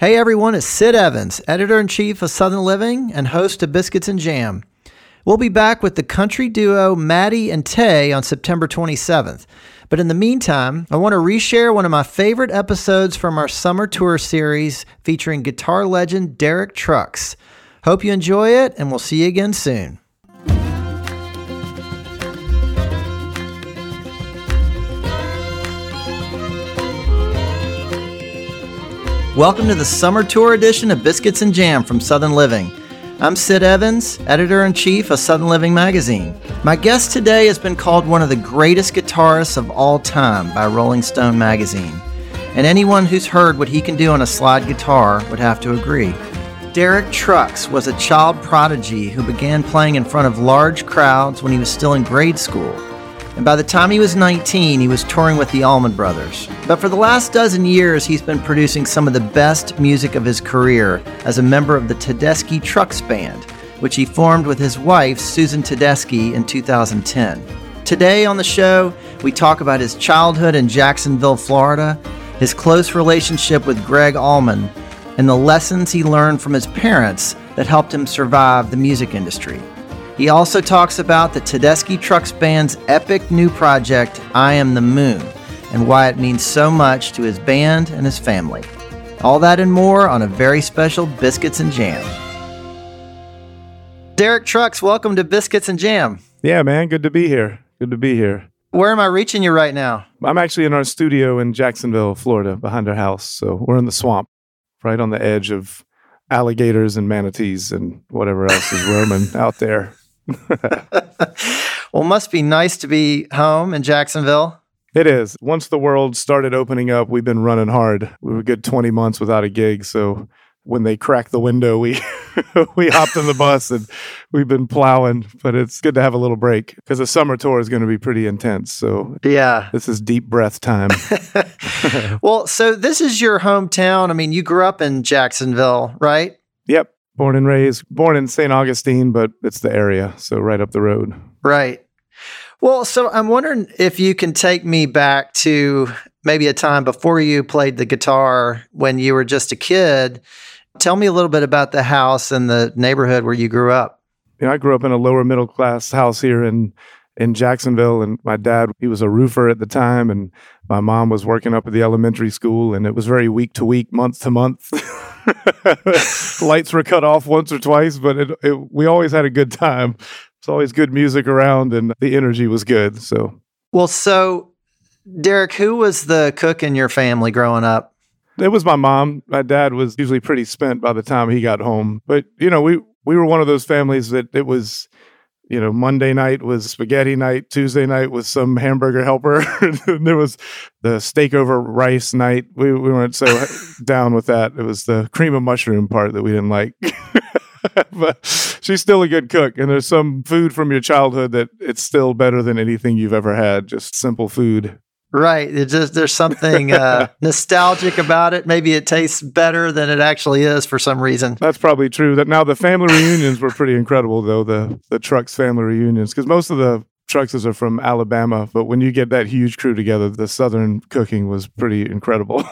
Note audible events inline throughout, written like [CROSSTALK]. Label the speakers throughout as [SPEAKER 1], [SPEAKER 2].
[SPEAKER 1] Hey everyone, it's Sid Evans, editor in chief of Southern Living and host of Biscuits and Jam. We'll be back with the country duo Maddie and Tay on September 27th. But in the meantime, I want to reshare one of my favorite episodes from our summer tour series featuring guitar legend Derek Trucks. Hope you enjoy it, and we'll see you again soon. Welcome to the summer tour edition of Biscuits and Jam from Southern Living. I'm Sid Evans, editor in chief of Southern Living magazine. My guest today has been called one of the greatest guitarists of all time by Rolling Stone magazine. And anyone who's heard what he can do on a slide guitar would have to agree. Derek Trucks was a child prodigy who began playing in front of large crowds when he was still in grade school and by the time he was 19, he was touring with the Allman Brothers. But for the last dozen years, he's been producing some of the best music of his career as a member of the Tedeschi Trucks Band, which he formed with his wife, Susan Tedeschi, in 2010. Today on the show, we talk about his childhood in Jacksonville, Florida, his close relationship with Gregg Allman, and the lessons he learned from his parents that helped him survive the music industry. He also talks about the Tedeschi Trucks Band's epic new project, I Am the Moon, and why it means so much to his band and his family. All that and more on a very special Biscuits and Jam. Derek Trucks, welcome to Biscuits and Jam.
[SPEAKER 2] Yeah, man, good to be here. Good to be here.
[SPEAKER 1] Where am I reaching you right now?
[SPEAKER 2] I'm actually in our studio in Jacksonville, Florida, behind our house. So we're in the swamp, right on the edge of alligators and manatees and whatever else is roaming [LAUGHS] out there. [LAUGHS]
[SPEAKER 1] well, must be nice to be home in Jacksonville.
[SPEAKER 2] It is. Once the world started opening up, we've been running hard. We were good 20 months without a gig. So when they cracked the window, we [LAUGHS] we hopped on the bus and we've been plowing. But it's good to have a little break because the summer tour is going to be pretty intense. So
[SPEAKER 1] yeah,
[SPEAKER 2] this is deep breath time. [LAUGHS]
[SPEAKER 1] well, so this is your hometown. I mean, you grew up in Jacksonville, right?
[SPEAKER 2] Yep born and raised, born in St. Augustine, but it's the area, so right up the road.
[SPEAKER 1] Right. Well, so I'm wondering if you can take me back to maybe a time before you played the guitar when you were just a kid. Tell me a little bit about the house and the neighborhood where you grew up.
[SPEAKER 2] You know, I grew up in a lower middle class house here in in Jacksonville, and my dad he was a roofer at the time, and my mom was working up at the elementary school, and it was very week to week, month to month. [LAUGHS] [LAUGHS] Lights were cut off once or twice, but it, it, we always had a good time. It's always good music around, and the energy was good. So,
[SPEAKER 1] well, so Derek, who was the cook in your family growing up?
[SPEAKER 2] It was my mom. My dad was usually pretty spent by the time he got home, but you know, we we were one of those families that it was you know, Monday night was spaghetti night, Tuesday night was some hamburger helper, [LAUGHS] there was the steak over rice night. We, we weren't so [LAUGHS] down with that. It was the cream of mushroom part that we didn't like. [LAUGHS] but she's still a good cook, and there's some food from your childhood that it's still better than anything you've ever had. Just simple food.
[SPEAKER 1] Right. It just there's something uh, [LAUGHS] nostalgic about it. Maybe it tastes better than it actually is for some reason.
[SPEAKER 2] That's probably true. That now the family reunions were pretty incredible though the the Trucks family reunions because most of the Truckses are from Alabama, but when you get that huge crew together, the Southern cooking was pretty incredible.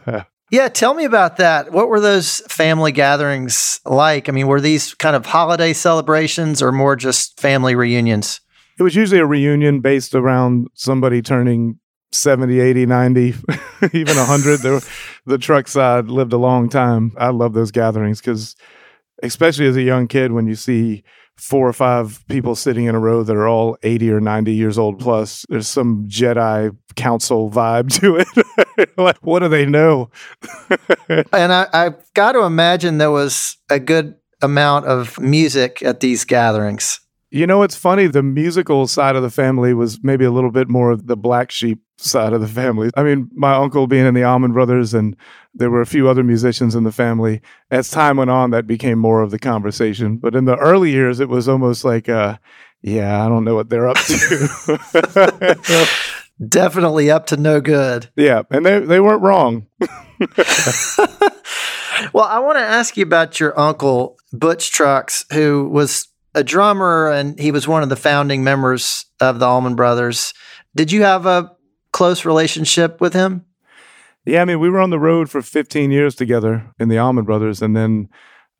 [SPEAKER 2] [LAUGHS]
[SPEAKER 1] yeah, tell me about that. What were those family gatherings like? I mean, were these kind of holiday celebrations or more just family reunions?
[SPEAKER 2] It was usually a reunion based around somebody turning 70, 80, 90, [LAUGHS] even 100. the, the truck side lived a long time. I love those gatherings because, especially as a young kid, when you see four or five people sitting in a row that are all 80 or 90 years old plus, there's some Jedi council vibe [LAUGHS] to it. [LAUGHS] like, what do they know?
[SPEAKER 1] and I, I've got to imagine there was a good amount of music at these gatherings.
[SPEAKER 2] You know, it's funny. The musical side of the family was maybe a little bit more of the black sheep side of the family. I mean, my uncle being in the Allman Brothers, and there were a few other musicians in the family. As time went on, that became more of the conversation. But in the early years, it was almost like, uh, yeah, I don't know what they're up to. [LAUGHS]
[SPEAKER 1] Definitely up to no good.
[SPEAKER 2] Yeah, and they they weren't wrong. [LAUGHS]
[SPEAKER 1] well, I want to ask you about your uncle Butch Trucks, who was a drummer and he was one of the founding members of the Allman Brothers. Did you have a close relationship with him?
[SPEAKER 2] Yeah, I mean, we were on the road for 15 years together in the Allman Brothers, and then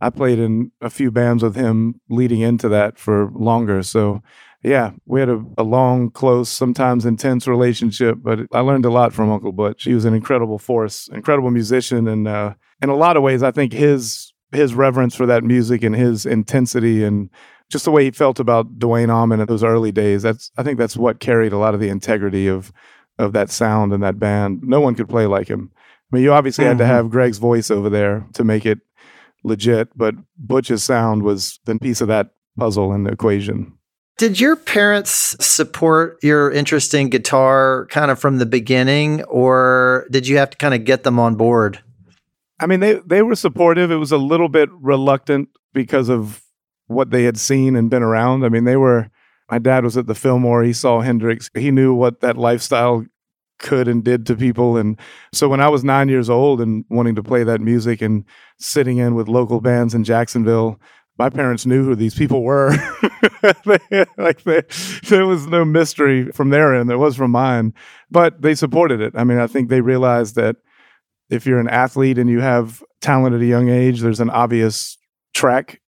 [SPEAKER 2] I played in a few bands with him leading into that for longer. So, yeah, we had a, a long, close, sometimes intense relationship, but I learned a lot from Uncle Butch. He was an incredible force, incredible musician, and uh, in a lot of ways, I think his his reverence for that music and his intensity and just the way he felt about Duane Allman in those early days. That's I think that's what carried a lot of the integrity of of that sound and that band. No one could play like him. I mean, you obviously mm-hmm. had to mm-hmm. have Gregg's voice over there to make it legit, but Butch's sound was the piece of that puzzle and equation.
[SPEAKER 1] Did your parents support your interest in guitar kind of from the beginning, or did you have to kind of get them on board?
[SPEAKER 2] I mean, they they were supportive. It was a little bit reluctant because of what they had seen and been around. I mean, they were. My dad was at the Fillmore. He saw Hendrix. He knew what that lifestyle could and did to people. And so when I was nine years old and wanting to play that music and sitting in with local bands in Jacksonville, my parents knew who these people were. [LAUGHS] like they, there was no mystery from their end. There was from mine, but they supported it. I mean, I think they realized that if you're an athlete and you have talent at a young age, there's an obvious track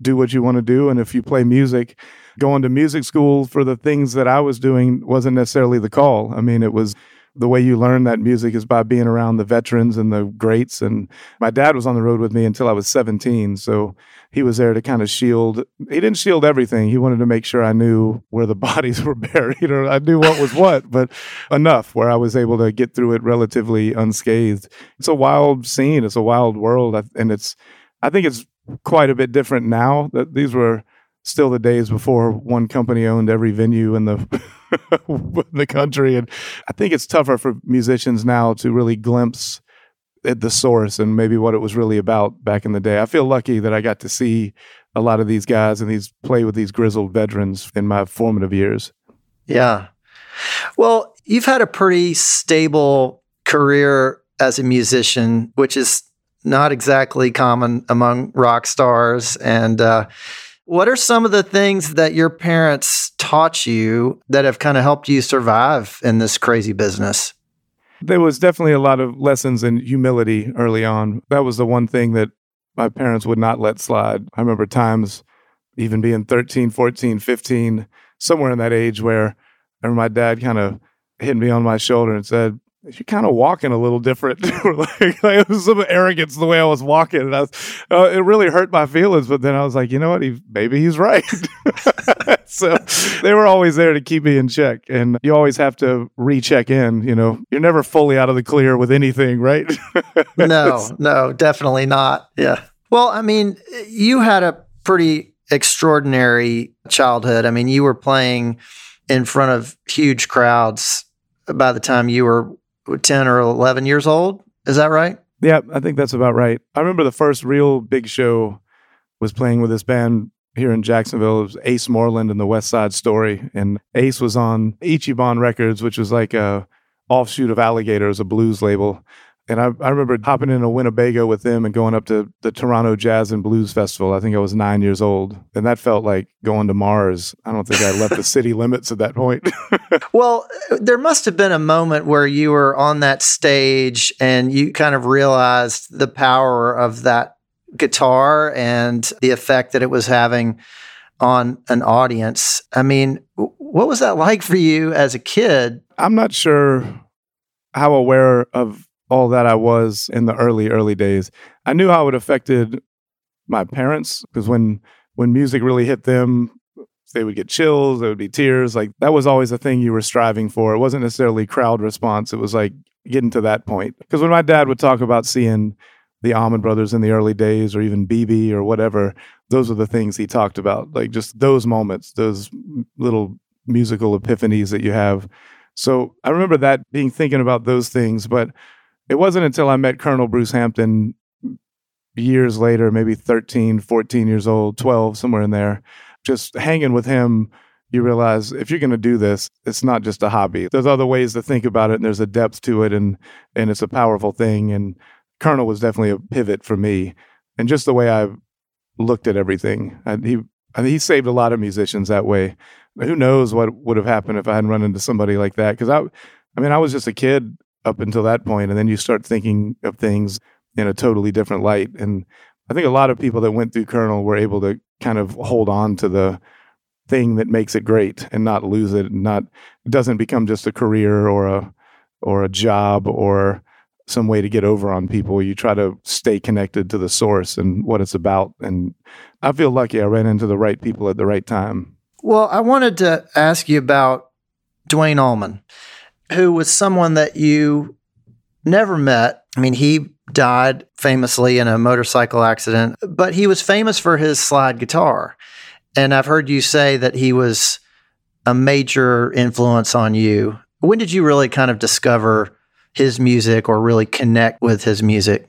[SPEAKER 2] do what you want to do. And if you play music, going to music school for the things that I was doing wasn't necessarily the call. I mean, it was the way you learn that music is by being around the veterans and the greats. And my dad was on the road with me until I was 17. So he was there to kind of shield. He didn't shield everything. He wanted to make sure I knew where the [LAUGHS] bodies were buried or I knew what was what, but enough where I was able to get through it relatively unscathed. It's a wild scene. It's a wild world. And it's, I think it's quite a bit different now that these were still the days before one company owned every venue in the [LAUGHS] the country and I think it's tougher for musicians now to really glimpse at the source and maybe what it was really about back in the day. I feel lucky that I got to see a lot of these guys and these play with these grizzled veterans in my formative years.
[SPEAKER 1] Yeah. Well, you've had a pretty stable career as a musician, which is not exactly common among rock stars. And uh, what are some of the things that your parents taught you that have kind of helped you survive in this crazy business?
[SPEAKER 2] There was definitely a lot of lessons in humility early on. That was the one thing that my parents would not let slide. I remember times, even being 13, 14, 15, somewhere in that age, where I my dad kind of hit me on my shoulder and said, you're kind of walking a little different. [LAUGHS] like, like, it was some arrogance the way I was walking, and I was, uh, it really hurt my feelings. But then I was like, you know what? He, maybe he's right. [LAUGHS] so they were always there to keep me in check, and you always have to recheck in. You know, you're never fully out of the clear with anything, right? [LAUGHS]
[SPEAKER 1] no, no, definitely not. Yeah. Well, I mean, you had a pretty extraordinary childhood. I mean, you were playing in front of huge crowds by the time you were 10 or 11 years old. Is that right?
[SPEAKER 2] Yeah, I think that's about right. I remember the first real big show was playing with this band here in Jacksonville. It was Ace Moreland and the West Side Story. And Ace was on Ichiban Records, which was like a offshoot of Alligator, as a blues label. And I, I remember hopping in a Winnebago with them and going up to the Toronto Jazz and Blues Festival. I think I was nine years old. And that felt like going to Mars. I don't think I left the city [LAUGHS] limits at that point. [LAUGHS]
[SPEAKER 1] well, there must have been a moment where you were on that stage and you kind of realized the power of that guitar and the effect that it was having on an audience. I mean, what was that like for you as a kid?
[SPEAKER 2] I'm not sure how aware of all that I was in the early early days. I knew how it affected my parents because when when music really hit them, they would get chills, there would be tears. Like that was always a thing you were striving for. It wasn't necessarily crowd response. It was like getting to that point. Because when my dad would talk about seeing the Allman Brothers in the early days, or even BB or whatever, those are the things he talked about, like just those moments, those little musical epiphanies that you have. So I remember that being thinking about those things, but it wasn't until I met Colonel Bruce Hampton years later, maybe 13, 14 years old, 12, somewhere in there, just hanging with him. You realize if you're going to do this, it's not just a hobby. There's other ways to think about it, and there's a depth to it, and and it's a powerful thing. And Colonel was definitely a pivot for me, and just the way I looked at everything. And he I he saved a lot of musicians that way. Who knows what would have happened if I hadn't run into somebody like that? Because I, I mean, I was just a kid up until that point, and then you start thinking of things in a totally different light. And I think a lot of people that went through Colonel were able to kind of hold on to the thing that makes it great and not lose it, and not doesn't become just a career or a or a job or some way to get over on people. You try to stay connected to the source and what it's about. And I feel lucky I ran into the right people at the right time.
[SPEAKER 1] Well, I wanted to ask you about Duane Allman, who was someone that you never met. I mean, he died famously in a motorcycle accident, but he was famous for his slide guitar. And I've heard you say that he was a major influence on you. When did you really kind of discover his music or really connect with his music?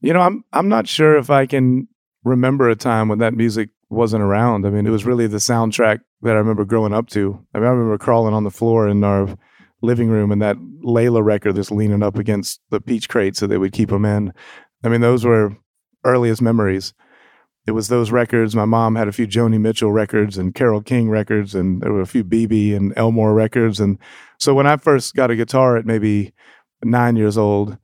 [SPEAKER 2] You know, I'm I'm not sure if I can remember a time when that music wasn't around. I mean, it was really the soundtrack that I remember growing up to. I mean, I remember crawling on the floor in our living room and that Layla record that's leaning up against the peach crate so they would keep them in. I mean, those were earliest memories. It was those records. My mom had a few Joni Mitchell records and Carole King records, and there were a few BB and Elmore records. And so when I first got a guitar at maybe nine years old,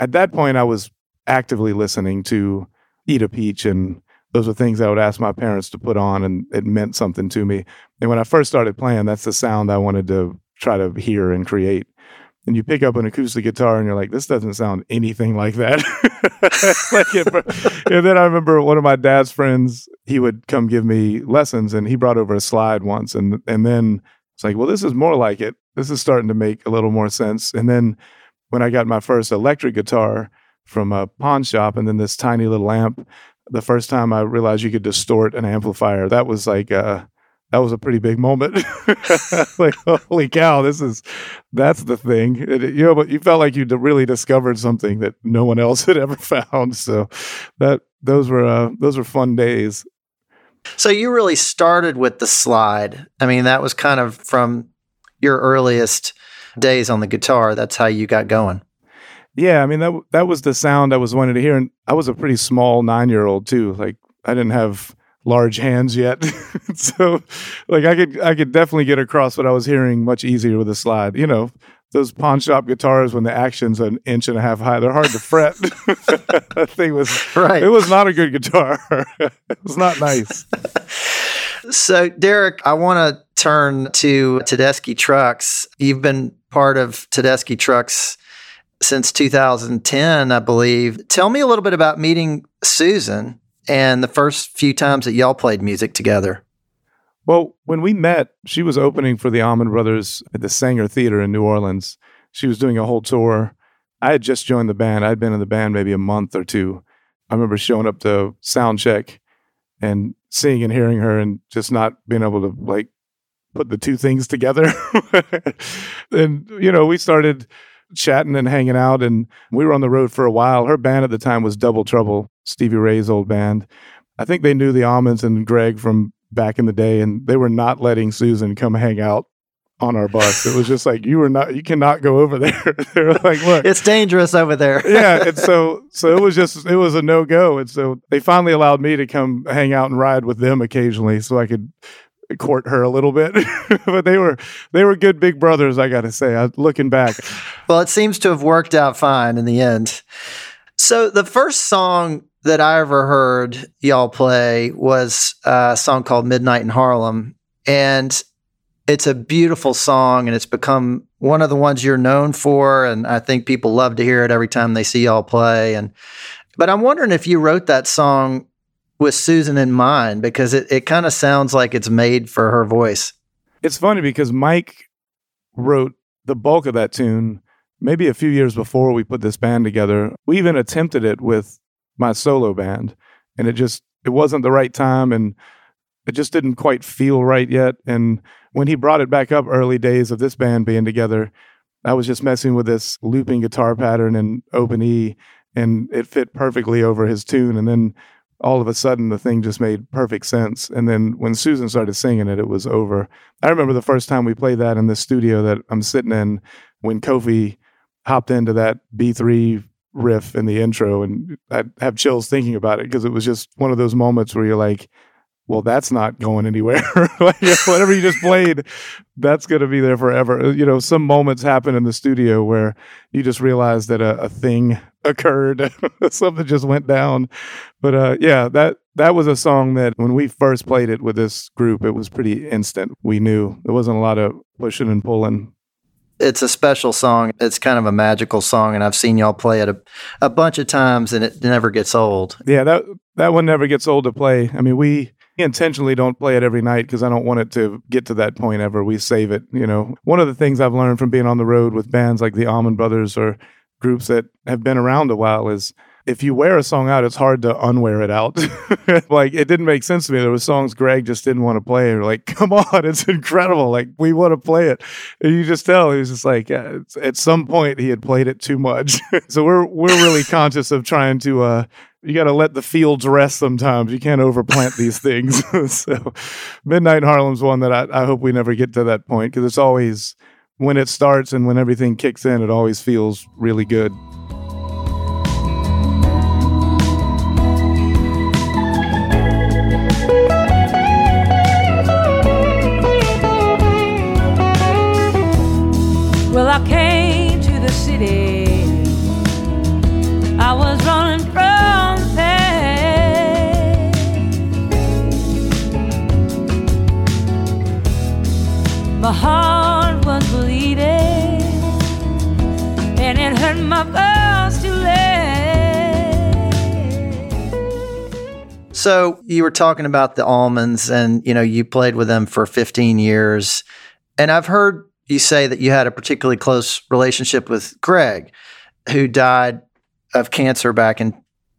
[SPEAKER 2] at that point I was actively listening to Eat a Peach and those were things I would ask my parents to put on and it meant something to me. And when I first started playing, that's the sound I wanted to try to hear and create. And you pick up an acoustic guitar and you're like, this doesn't sound anything like that. [LAUGHS] like it, and then I remember one of my dad's friends, he would come give me lessons and he brought over a slide once. And, and then it's like, well, this is more like it. This is starting to make a little more sense. And then when I got my first electric guitar from a pawn shop and then this tiny little amp, the first time I realized you could distort an amplifier, that was like, uh, that was a pretty big moment. [LAUGHS] like, holy cow, this is that's the thing. It, you know, but you felt like you really discovered something that no one else [LAUGHS] had ever found. So that those were uh, those were fun days.
[SPEAKER 1] So you really started with the slide. I mean, that was kind of from your earliest days on the guitar. That's how you got going.
[SPEAKER 2] Yeah, I mean that that was the sound I was wanting to hear, and I was a pretty small nine year old too. Like I didn't have large hands yet. [LAUGHS] so like I could I could definitely get across what I was hearing much easier with a slide. You know, those pawn shop guitars when the action's an inch and a half high, they're hard to fret. [LAUGHS] that thing was right. It was not a good guitar. [LAUGHS] it was not nice.
[SPEAKER 1] so Derek, I want to turn to Tedeschi Trucks. You've been part of Tedeschi Trucks since 2010, I believe. Tell me a little bit about meeting Susan and the first few times that y'all played music together?
[SPEAKER 2] Well, when we met, she was opening for the Allman Brothers at the Saenger Theater in New Orleans. She was doing a whole tour. I had just joined the band. I'd been in the band maybe a month or two. I remember showing up to sound check and seeing and hearing her and just not being able to like put the two things together. [LAUGHS] and you know, we started chatting and hanging out and we were on the road for a while. Her band at the time was Double Trouble. Stevie Ray's old band. I think they knew the Allmans and Gregg from back in the day, and they were not letting Susan come hang out on our bus. It was just like you were not, you cannot go over there. [LAUGHS] they were like, look,
[SPEAKER 1] it's dangerous over there.
[SPEAKER 2] yeah, [LAUGHS] and so so it was just it was a no go, and so they finally allowed me to come hang out and ride with them occasionally, so I could court her a little bit. [LAUGHS] but they were they were good big brothers, I got to say. I, looking back,
[SPEAKER 1] well, it seems to have worked out fine in the end. So the first song that I ever heard y'all play was a song called Midnight in Harlem. And it's a beautiful song and it's become one of the ones you're known for. And I think people love to hear it every time they see y'all play. And but I'm wondering if you wrote that song with Susan in mind because it, it kind of sounds like it's made for her voice.
[SPEAKER 2] It's funny because Mike wrote the bulk of that tune maybe a few years before we put this band together. We even attempted it with my solo band, and it just it wasn't the right time and it just didn't quite feel right yet. And when he brought it back up early days of this band being together, I was just messing with this looping guitar pattern in open E and it fit perfectly over his tune. And then all of a sudden the thing just made perfect sense. And then when Susan started singing it, it was over. I remember the first time we played that in the studio that I'm sitting in when Kofi hopped into that B3 riff in the intro and I have chills thinking about it because it was just one of those moments where you're like, well, that's not going anywhere. [LAUGHS] like, whatever you just played, that's going to be there forever. You know, some moments happen in the studio where you just realize that a, a thing occurred, [LAUGHS] something just went down. But uh, yeah, that that was a song that when we first played it with this group, it was pretty instant. We knew there wasn't a lot of pushing and pulling.
[SPEAKER 1] It's a special song. It's kind of a magical song, and I've seen y'all play it a, a bunch of times, and it never gets old.
[SPEAKER 2] Yeah, that that one never gets old to play. I mean, we intentionally don't play it every night because I don't want it to get to that point ever. We save it. You know, one of the things I've learned from being on the road with bands like the Allman Brothers or groups that have been around a while is if you wear a song out, it's hard to unwear it out. [LAUGHS] like it didn't make sense to me. There were songs Gregg just didn't want to play. Or like, come on, it's incredible. Like we want to play it. And you just tell he was just like at some point he had played it too much. [LAUGHS] so we're we're really conscious of trying to uh, you got to let the fields rest sometimes. You can't overplant these things. [LAUGHS] so, Midnight Harlem's one that I, I hope we never get to that point because it's always when it starts and when everything kicks in, it always feels really good.
[SPEAKER 3] Came to the city. I was running from pain. My heart was bleeding, and it hurt my bones.
[SPEAKER 1] So you were talking about the Allmans, and you know you played with them for 15 years, and I've heard you say that you had a particularly close relationship with Gregg, who died of cancer back in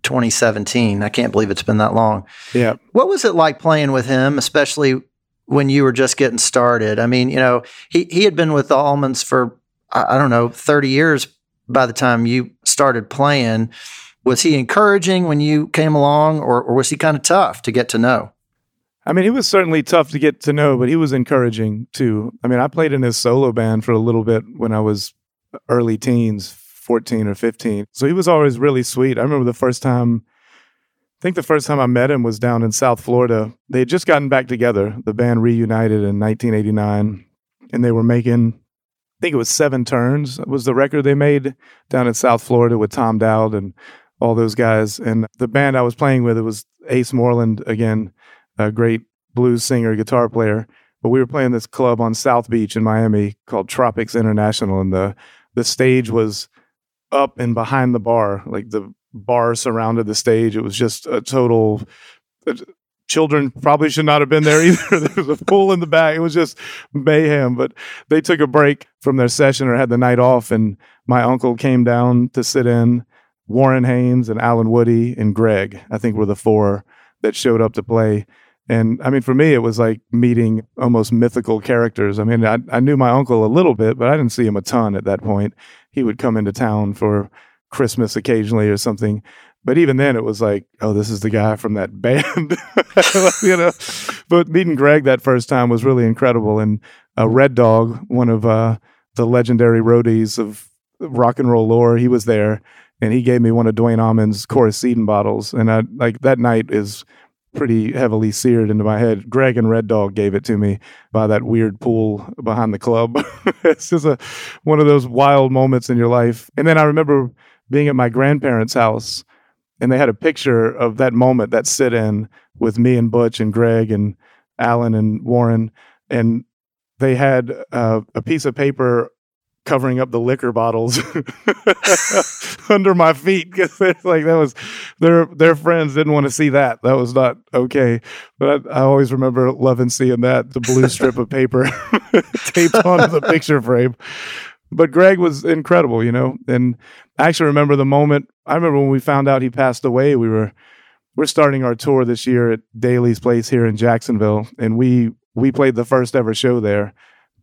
[SPEAKER 1] 2017. I can't believe it's been that long.
[SPEAKER 2] Yeah.
[SPEAKER 1] What was it like playing with him, especially when you were just getting started? I mean, you know, he, he had been with the Allmans for, I, I don't know, 30 years by the time you started playing. Was he encouraging when you came along, or, or was he kind of tough to get to know?
[SPEAKER 2] I mean, he was certainly tough to get to know, but he was encouraging too. I mean, I played in his solo band for a little bit when I was early teens, 14 or 15. So he was always really sweet. I remember the first time, I think the first time I met him was down in South Florida. They had just gotten back together. The band reunited in 1989, and they were making, I think it was Seven Turns was the record they made down in South Florida with Tom Dowd and all those guys. And the band I was playing with, it was Ace Moreland again a great blues singer, guitar player. But we were playing this club on South Beach in Miami called Tropics International, and the the stage was up and behind the bar, like the bar surrounded the stage. It was just a total. Uh, children probably should not have been there [LAUGHS] either. there was a pool in the back. It was just mayhem. But they took a break from their session or had the night off, and my uncle came down to sit in. Warren Haynes and Allen Woody and Gregg, I think, were the four that showed up to play. And I mean, for me, it was like meeting almost mythical characters. I mean, I, I knew my uncle a little bit, but I didn't see him a ton at that point. He would come into town for Christmas occasionally or something. But even then, it was like, oh, this is the guy from that [LAUGHS] band, [LAUGHS] you know. But meeting Gregg that first time was really incredible. And uh, Red Dog, one of uh, the legendary roadies of rock and roll lore, he was there, and he gave me one of Duane Allman's Coricidin bottles. And I like that night is pretty heavily seared into my head. Gregg and Red Dog gave it to me by that weird pool behind the club. [LAUGHS] it's just a one of those wild moments in your life. And then I remember being at my grandparents' house and they had a picture of that moment, that sit in with me and Butch and Gregg and Allen and Warren. And they had uh, a piece of paper covering up the liquor bottles [LAUGHS] under my feet because [LAUGHS] like that was their their friends didn't want to see that. That was not okay. But I, I always remember loving seeing that the blue strip of paper [LAUGHS] taped onto the picture frame. But Gregg was incredible you know? And I actually remember the moment I remember when we found out he passed away we were we're starting our tour this year at Daily's Place here in Jacksonville, and we we played the first ever show there.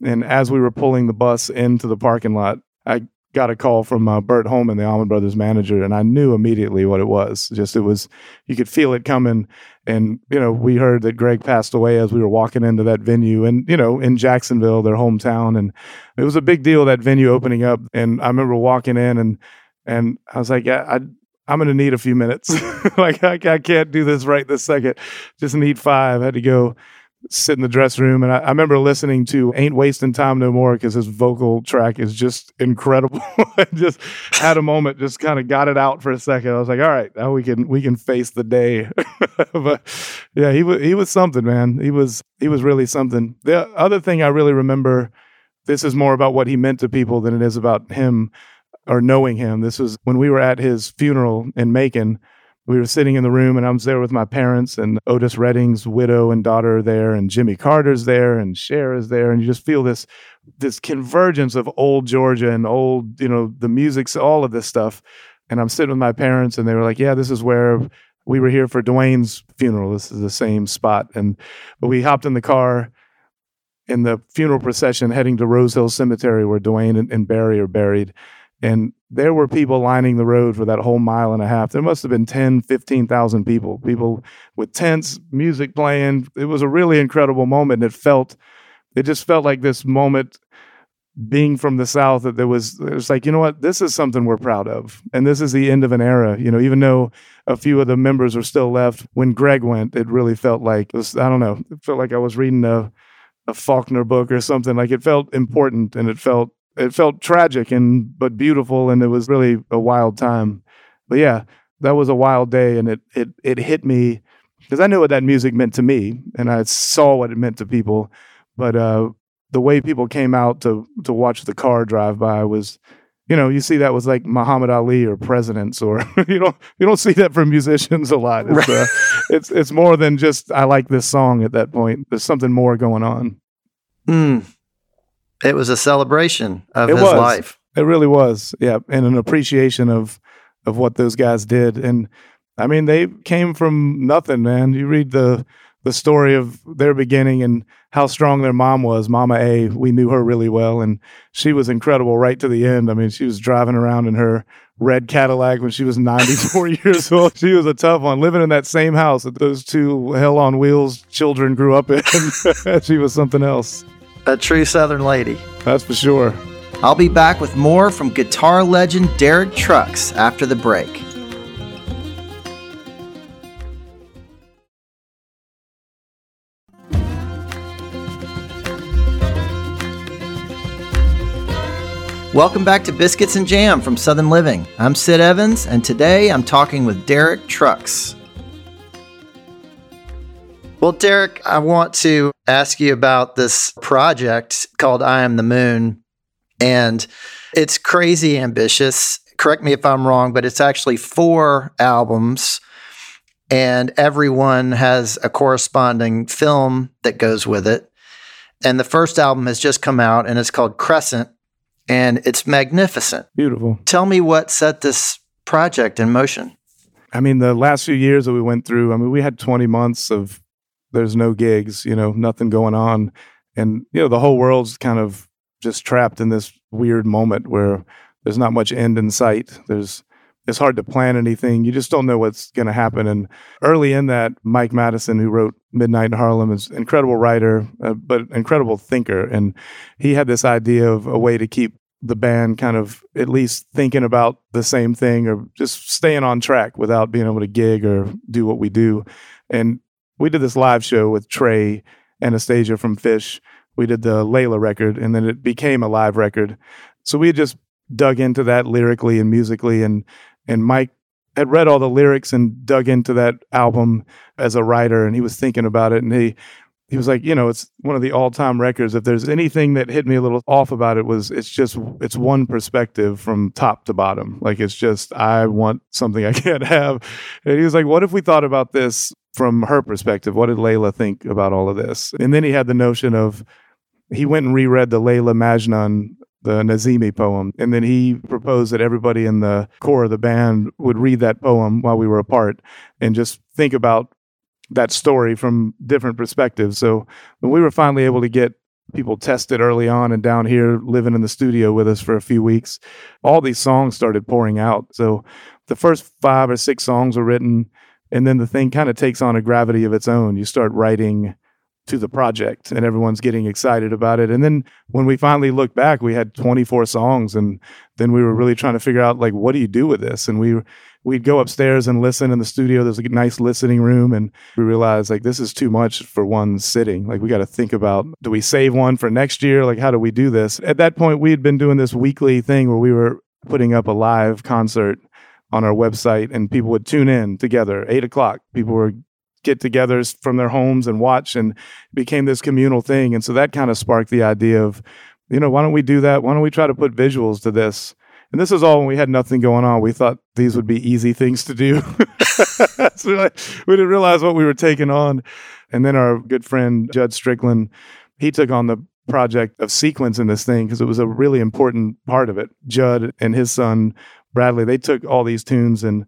[SPEAKER 2] And as we were pulling the bus into the parking lot, I got a call from uh, Bert Holman, the Allman Brothers manager, and I knew immediately what it was. Just it was, you could feel it coming. And you know, we heard that Gregg passed away as we were walking into that venue, and you know, in Jacksonville, their hometown, and it was a big deal that venue opening up. And I remember walking in, and and I was like, yeah, I. I'm going to need a few minutes. [LAUGHS] like I, I can't do this right this second. Just need five. I had to go sit in the dressing room and I, I, remember listening to Ain't Wasting Time No More because his vocal track is just incredible. [LAUGHS] Just had a moment, just kind of got it out for a second. I was like, all right, now we can we can face the day. [LAUGHS] but yeah, he was he was something, man. He was he was really something. The other thing I really remember, this is more about what he meant to people than it is about him or knowing him. This was when we were at his funeral in Macon we were sitting in the room and I was there with my parents and Otis Redding's widow and daughter there and Jimmy Carter's there and Cher is there and you just feel this this convergence of old Georgia and old, you know, the music, all of this stuff. And I'm sitting with my parents and they were like, "Yeah, this is where we were here for Duane's funeral. This is the same spot." And but we hopped in the car in the funeral procession heading to Rose Hill Cemetery where Duane and, and Berry are buried. And there were people lining the road for that whole mile and a half. There must have been 10, 15,000 people, people with tents, music playing. It was a really incredible moment. And it felt, it just felt like this moment being from the South that there was, it was like, you know what, this is something we're proud of. And this is the end of an era. You know, even though a few of the members are still left, when Gregg went, it really felt like, was, I don't know, it felt like I was reading a, a Faulkner book or something. Like it felt important and it felt it felt tragic and but beautiful and it was really a wild time. But yeah that was a wild day and it it it hit me because i knew what that music meant to me and i saw what it meant to people. But uh the way people came out to to watch the car drive by was you know you see that was like muhammad ali or presidents or [LAUGHS] you don't you don't see that from musicians a lot. It's uh, [LAUGHS] it's it's more than just i like this song at that point. There's something more going on.
[SPEAKER 1] Mm. It was a celebration of
[SPEAKER 2] it
[SPEAKER 1] his
[SPEAKER 2] was.
[SPEAKER 1] life.
[SPEAKER 2] It really was. Yeah. And an appreciation of of what those guys did. And I mean, they came from nothing, man. You read the the story of their beginning and how strong their mom was. Mama A, we knew her really well, and she was incredible right to the end. I mean, she was driving around in her red Cadillac when she was 94 [LAUGHS] years old. She was a tough one, living in that same house that those two hell on wheels children grew up in. [LAUGHS] she was something else
[SPEAKER 1] a true Southern lady.
[SPEAKER 2] That's for sure.
[SPEAKER 1] I'll be back with more from guitar legend Derek Trucks after the break. Welcome back to Biscuits and Jam from Southern Living. I'm Sid Evans, and today I'm talking with Derek Trucks. Well, Derek, I want to ask you about this project called I Am the Moon. And it's crazy ambitious. Correct me if I'm wrong, but it's actually four albums, and everyone has a corresponding film that goes with it. And the first album has just come out, and it's called Crescent, and it's magnificent.
[SPEAKER 2] Beautiful.
[SPEAKER 1] Tell me what set this project in motion.
[SPEAKER 2] I mean, the last few years that we went through, I mean, we had 20 months of there's no gigs, you know, nothing going on. And, you know, the whole world's kind of just trapped in this weird moment where there's not much end in sight. There's, it's hard to plan anything. You just don't know what's going to happen. And early in that, Mike Mattison, who wrote Midnight in Harlem, is an incredible writer, uh, but incredible thinker. And he had this idea of a way to keep the band kind of at least thinking about the same thing or just staying on track without being able to gig or do what we do. And we did this live show with Trey Anastasio from Phish. We did the Layla record, and then it became a live record. So we just dug into that lyrically and musically, and and Mike had read all the lyrics and dug into that album as a writer, and he was thinking about it, and he he was like, you know, it's one of the all-time records. If there's anything that hit me a little off about it was it's just it's one perspective from top to bottom. Like it's just I want something I [LAUGHS] can't have. And he was like, what if we thought about this from her perspective, what did Layla think about all of this? And then he had the notion of he went and reread the Layla Majnun the Nizami poem. And then he proposed that everybody in the core of the band would read that poem while we were apart and just think about that story from different perspectives. So when we were finally able to get people tested early on and down here living in the studio with us for a few weeks, all these songs started pouring out. So the first five or six songs were written, and then the thing kind of takes on a gravity of its own. You start writing to the project and everyone's getting excited about it. And then when we finally looked back, we had 24 songs and then we were really trying to figure out like what do you do with this? And we we'd go upstairs and listen in the studio. There's a nice listening room and we realized like this is too much for one sitting. Like we got to think about do we save one for next year? Like how do we do this? At that point we had been doing this weekly thing where we were putting up a live concert on our website and people would tune in together eight o'clock people were get togethers from their homes and watch and became this communal thing. And so that kind of sparked the idea of you know why don't we do that? Why don't we try to put visuals to this? And this is all when we had nothing going on. We thought these would be easy things to do. [LAUGHS] So we didn't realize what we were taking on. And then our good friend judd strickland he took on the project of sequencing this thing because it was a really important part of it. Judd and his son Bradley, they took all these tunes and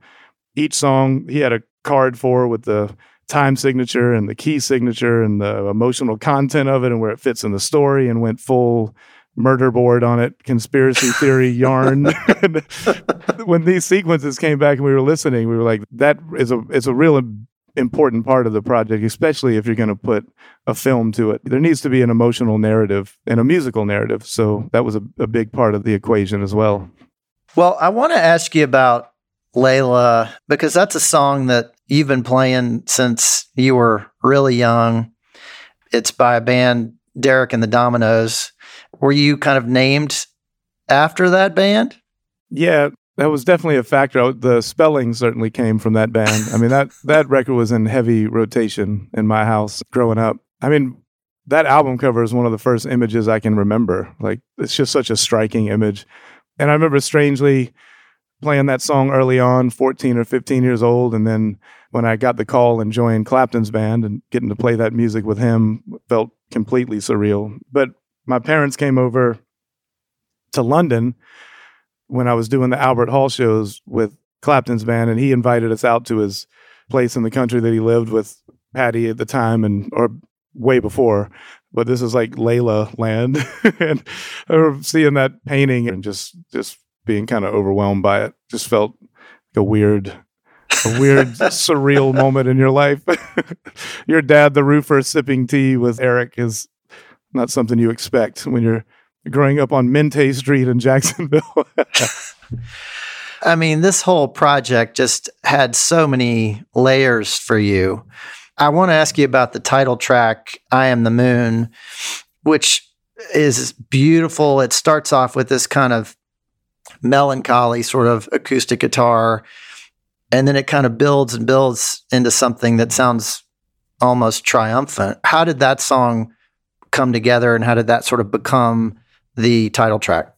[SPEAKER 2] each song he had a card for with the time signature and the key signature and the emotional content of it and where it fits in the story and went full murder board on it, conspiracy theory [LAUGHS] yarn. [LAUGHS] when these sequences came back and we were listening, we were like, that is a it's a real important part of the project, especially if you're going to put a film to it. There needs to be an emotional narrative and a musical narrative. So that was a, a big part of the equation as well.
[SPEAKER 1] Well, I want to ask you about Layla because that's a song that you've been playing since you were really young. It's by a band, Derek and the Dominos. Were you kind of named after that band?
[SPEAKER 2] Yeah, that was definitely a factor. Oh, the spelling certainly came from that band. I mean that [LAUGHS] that record was in heavy rotation in my house growing up. I mean, that album cover is one of the first images I can remember. Like it's just such a striking image. And I remember strangely playing that song early on, 14 or 15 years old. And then when I got the call and joined Clapton's band and getting to play that music with him felt completely surreal. But my parents came over to London when I was doing the Albert Hall shows with Clapton's band, and he invited us out to his place in the country that he lived with Pattie at the time and or way before but this is like Layla land. [LAUGHS] and I remember seeing that painting and just just being kind of overwhelmed by it. Just felt like a weird a weird [LAUGHS] surreal moment in your life. [LAUGHS] your dad, the roofer, sipping tea with Eric is not something you expect when you're growing up on Mente Street in Jacksonville. [LAUGHS]
[SPEAKER 1] I mean, this whole project just had so many layers for you. I want to ask you about the title track, I Am the Moon, which is beautiful. It starts off with this kind of melancholy sort of acoustic guitar, and then it kind of builds and builds into something that sounds almost triumphant. How did that song come together, and how did that sort of become the title track?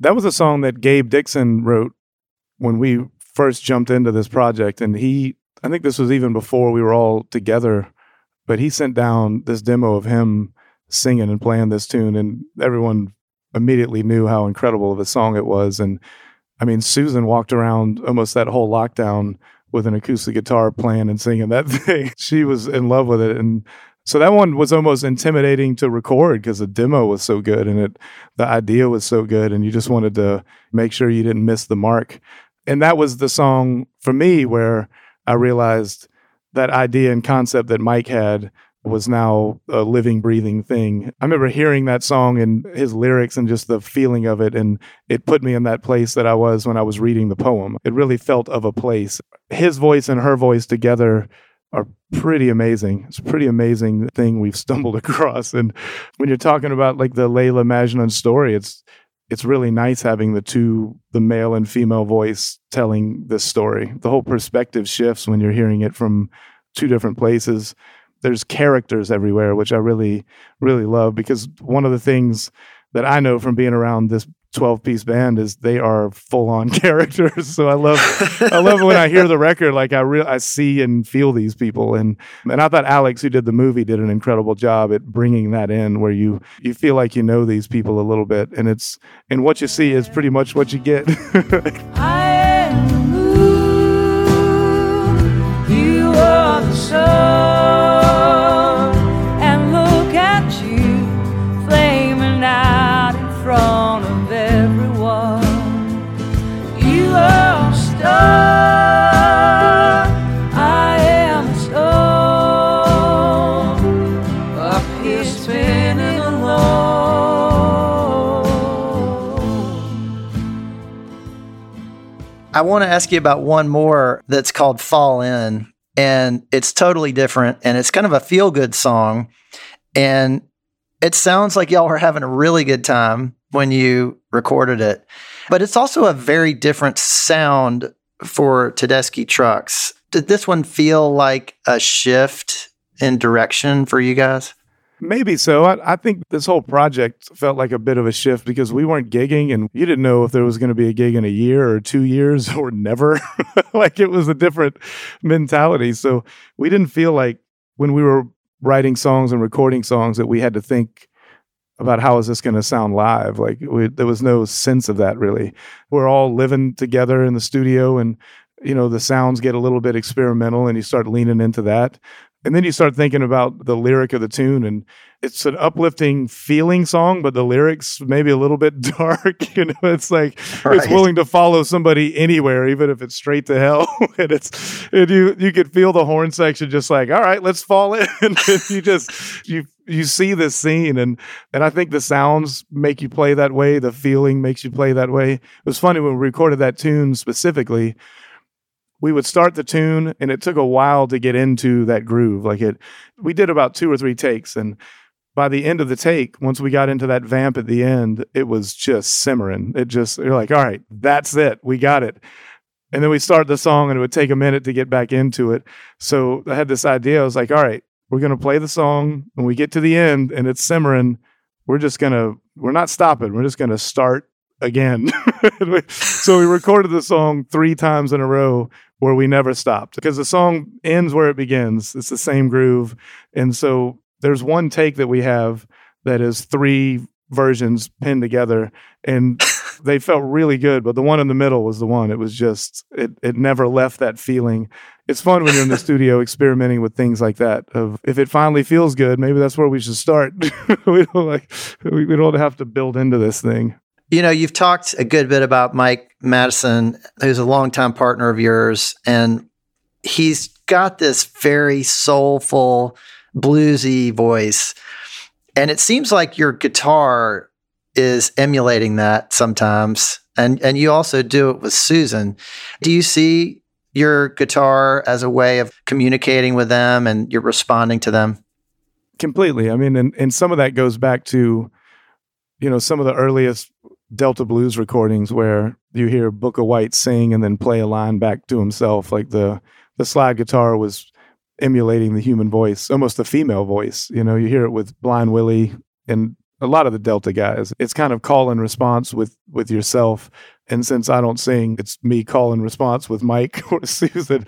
[SPEAKER 2] That was a song that Gabe Dixon wrote when we first jumped into this project, and he I think this was even before we were all together, but he sent down this demo of him singing and playing this tune, and everyone immediately knew how incredible of a song it was. And I mean, Susan walked around almost that whole lockdown with an acoustic guitar playing and singing that [LAUGHS] thing. she was in love with it. And so that one was almost intimidating to record because the demo was so good and it the idea was so good and you just wanted to make sure you didn't miss the mark. And that was the song for me where I realized that idea and concept that Mike had was now a living, breathing thing. I remember hearing that song and his lyrics and just the feeling of it. And it put me in that place that I was when I was reading the poem. It really felt of a place. His voice and her voice together are pretty amazing. It's a pretty amazing thing we've [LAUGHS] stumbled across. And when you're talking about like the Layla Majnun story, it's it's really nice having the two the male and female voice telling this story the whole perspective shifts when you're hearing it from two different places there's characters everywhere which i really really love because one of the things that i know from being around this 12 piece band is they are full on [LAUGHS] characters. So I love I love when I hear the record like I real I see and feel these people and and I thought Alex who did the movie did an incredible job at bringing that in where you you feel like you know these people a little bit and it's and what you see is pretty much what you get. [LAUGHS]
[SPEAKER 3] I
[SPEAKER 1] want to ask you about one more that's called Fall In, and it's totally different, and it's kind of a feel good song. And it sounds like y'all are having a really good time when you recorded it, but it's also a very different sound for Tedeschi Trucks. Did this one feel like a shift in direction for you guys?
[SPEAKER 2] Maybe so. I, I think this whole project felt like a bit of a shift because we weren't gigging and you didn't know if there was going to be a gig in a year or two years [LAUGHS] or never. [LAUGHS] like it was a different mentality. So we didn't feel like when we were writing songs and recording songs that we had to think about how is this going to sound live. Like we, there was no sense of that really. We're all living together in the studio and you know the sounds get a little bit experimental and you start leaning into that and then you start thinking about the lyric of the tune and it's an uplifting feeling song but the lyrics maybe a little bit [LAUGHS] dark you know? It's like
[SPEAKER 1] Right.
[SPEAKER 2] it's willing to follow somebody anywhere even if it's straight to hell. [LAUGHS] And it's and you you could feel the horn section just like all right let's fall in. [LAUGHS] And you just you you see this scene and and I think the sounds make you play that way. The feeling makes you play that way. It was funny when we recorded that tune specifically we would start the tune and it took a while to get into that groove. Like it we did about two or three takes and by the end of the take once we got into that vamp at the end it was just simmering. It just you're like all right that's it. We got it. And then we start the song and it would take a minute to get back into it. So i had this idea. I was like all right we're going to play the song. When we get to the end and it's simmering we're just going to we're not stopping. We're just going to start again [LAUGHS] so we recorded the song three times in a row where we never stopped because the song ends where it begins. It's the same groove. And so there's one take that we have that is three versions pinned together and [LAUGHS] they felt really good, but the one in the middle was the one. It was just it it never left that feeling. It's fun when you're in the [LAUGHS] studio experimenting with things like that. Of if it finally feels good, maybe that's where we should start. we don't like we, we don't have to build into this thing.
[SPEAKER 1] You know, you've talked a good bit about Mike Mattison, who's a longtime partner of yours, and he's got this very soulful, bluesy voice. And it seems like your guitar is emulating that sometimes. And and you also do it with Susan. Do you see your guitar as a way of communicating with them and you're responding to them?
[SPEAKER 2] completely i mean and, and some of that goes back to you know some of the earliest delta blues recordings where you hear booker white sing and then play a line back to himself like the the slide guitar was emulating the human voice almost the female voice you know you hear it with blind willie and a lot of the delta guys it's kind of call and response with with yourself and since i don't sing it's me call and response with mike [LAUGHS] or susan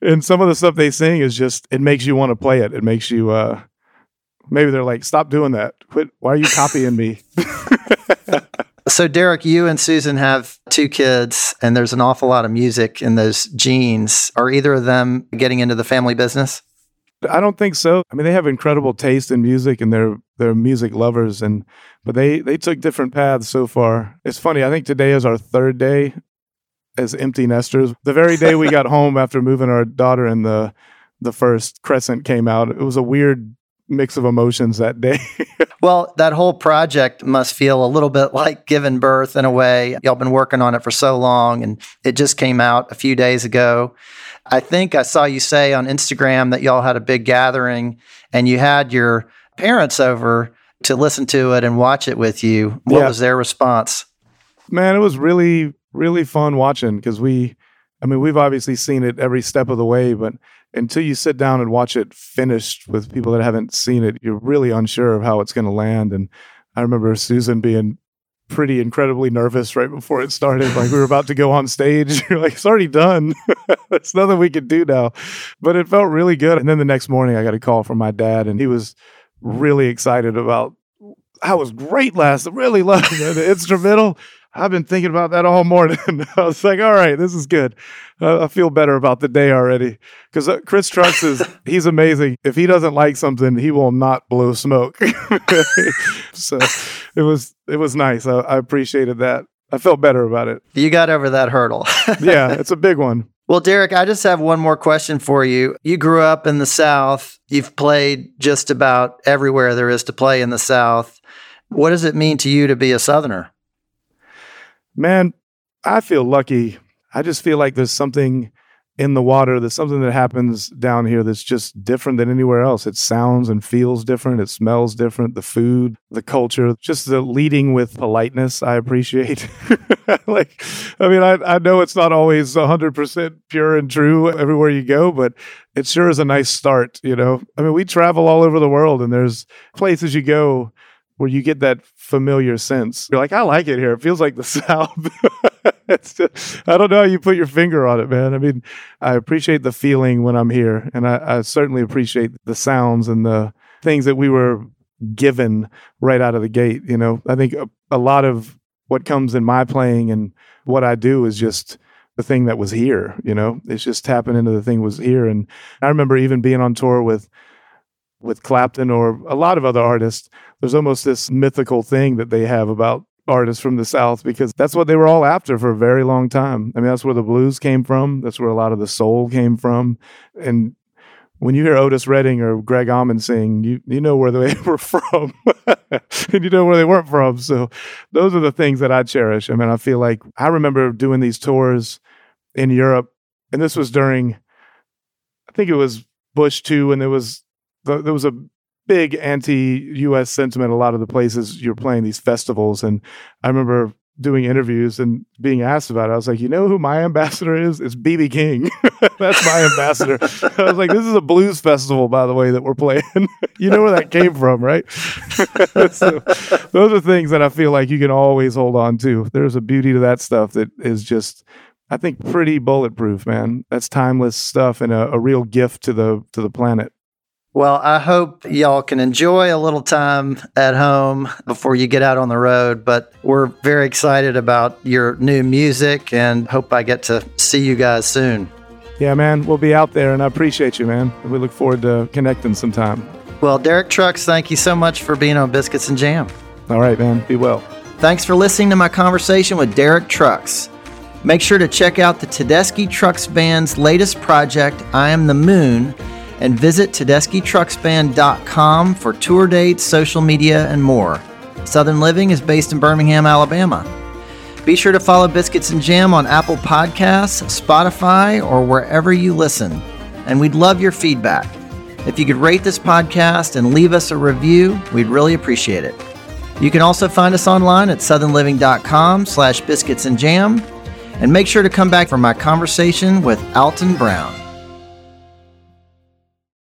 [SPEAKER 2] and some of the stuff they sing is just it makes you want to play it it makes you uh maybe they're like, stop doing that. Quit. Why are you copying me? [LAUGHS] [LAUGHS]
[SPEAKER 1] So, Derek, you and Susan have two kids, and there's an awful lot of music in those genes. Are either of them getting into the family business?
[SPEAKER 2] I don't think so. I mean, they have incredible taste in music, and they're they're music lovers, and but they they took different paths so far. It's funny. I think today is our third day as empty nesters. The very day we [LAUGHS] got home after moving our daughter, and the the first crescent came out. It was a weird mix of emotions that day. [LAUGHS]
[SPEAKER 1] Well, that whole project must feel a little bit like giving birth in a way. Y'all been working on it for so long, and it just came out a few days ago. I think I saw you say on Instagram that y'all had a big gathering and you had your parents over to listen to it and watch it with you. What
[SPEAKER 2] Yeah.
[SPEAKER 1] was their response?
[SPEAKER 2] Man, it was really, really fun watching because we, I mean, we've obviously seen it every step of the way, but until you sit down and watch it finished with people that haven't seen it, you're really unsure of how it's going to land. And I remember Susan being pretty incredibly nervous right before it started. Like we were about to go on stage. [LAUGHS] You're like, it's already done. [LAUGHS] There's nothing we can do now. But it felt really good. And then the next morning, I got a call from my dad, and he was really excited about. I was great last. Really loved [LAUGHS] the instrumental. I've been thinking about that all [LAUGHS] morning. [LAUGHS] I was like, all right, this is good. Uh, I feel better about the day already. Because uh, Chris Trucks is, [LAUGHS] he's amazing. If he doesn't like something, he will not blow smoke. so it was, it was nice. I, I appreciated that. I felt better about it.
[SPEAKER 1] You got over that hurdle.
[SPEAKER 2] yeah, it's a big one.
[SPEAKER 1] Well, Derek, I just have one more question for you. You grew up in the South. You've played just about everywhere there is to play in the South. What does it mean to you to be a Southerner?
[SPEAKER 2] Man, I feel lucky. I just feel like there's something in the water. There's something that happens down here that's just different than anywhere else. It sounds and feels different. It smells different. The food, the culture, just the leading with politeness, I appreciate. [LAUGHS] like, I mean, I, I know it's not always 100% pure and true everywhere you go, but it sure is a nice start, you know? I mean, we travel all over the world and there's places you go where you get that familiar sense. You're like, I like it here. It feels like the [LAUGHS] South. [LAUGHS] just, I don't know how you put your finger on it, man. I mean, I appreciate the feeling when I'm here, and I, I certainly appreciate the sounds and the things that we were given right out of the gate. You know, I think a, a lot of what comes in my playing and what I do is just the thing that was here. You know, it's just tapping into the thing was here. And I remember even being on tour with with Clapton or a lot of other artists, there's almost this mythical thing that they have about artists from the South because that's what they were all after for a very long time. I mean, that's where the blues came from. That's where a lot of the soul came from. And when you hear Otis Redding or Gregg Allman sing, you you know where they [LAUGHS] were from, [LAUGHS] and you know where they weren't from. So those are the things that I cherish. I mean, I feel like I remember doing these tours in Europe, and this was during, I think it was Bush two, and there was there was a big anti-U.S. sentiment. A lot of the places you're playing these festivals, and I remember doing interviews and being asked about it. I was like, you know who my ambassador is? It's BB King. [LAUGHS] That's my ambassador. I was like, this is a blues festival, by the way, that we're playing. [LAUGHS] you know where that came from, right? [LAUGHS] so, those are things that I feel like you can always hold on to. There's a beauty to that stuff that is just. I think pretty bulletproof, man. That's timeless stuff and a, a real gift to the to the planet.
[SPEAKER 1] Well, I hope y'all can enjoy a little time at home before you get out on the road. But we're very excited about your new music and hope I get to see you guys soon.
[SPEAKER 2] Yeah, man, we'll be out there and I appreciate you, man. We look forward to connecting sometime.
[SPEAKER 1] Well, Derek Trucks, thank you so much for being on Biscuits and Jam.
[SPEAKER 2] All right, man. Be well.
[SPEAKER 1] Thanks for listening to my conversation with Derek Trucks. Make sure to check out the Tedeschi Trucks Band's latest project, I Am the Moon and visit TedeschiTrucksBand.com for tour dates, social media, and more. Southern Living is based in Birmingham, Alabama. Be sure to follow Biscuits and Jam on Apple Podcasts, Spotify, or wherever you listen. And we'd love your feedback. If you could rate this podcast and leave us a review, we'd really appreciate it. You can also find us online at southernliving.com slash biscuits and jam. And make sure to come back for my conversation with Alton Brown.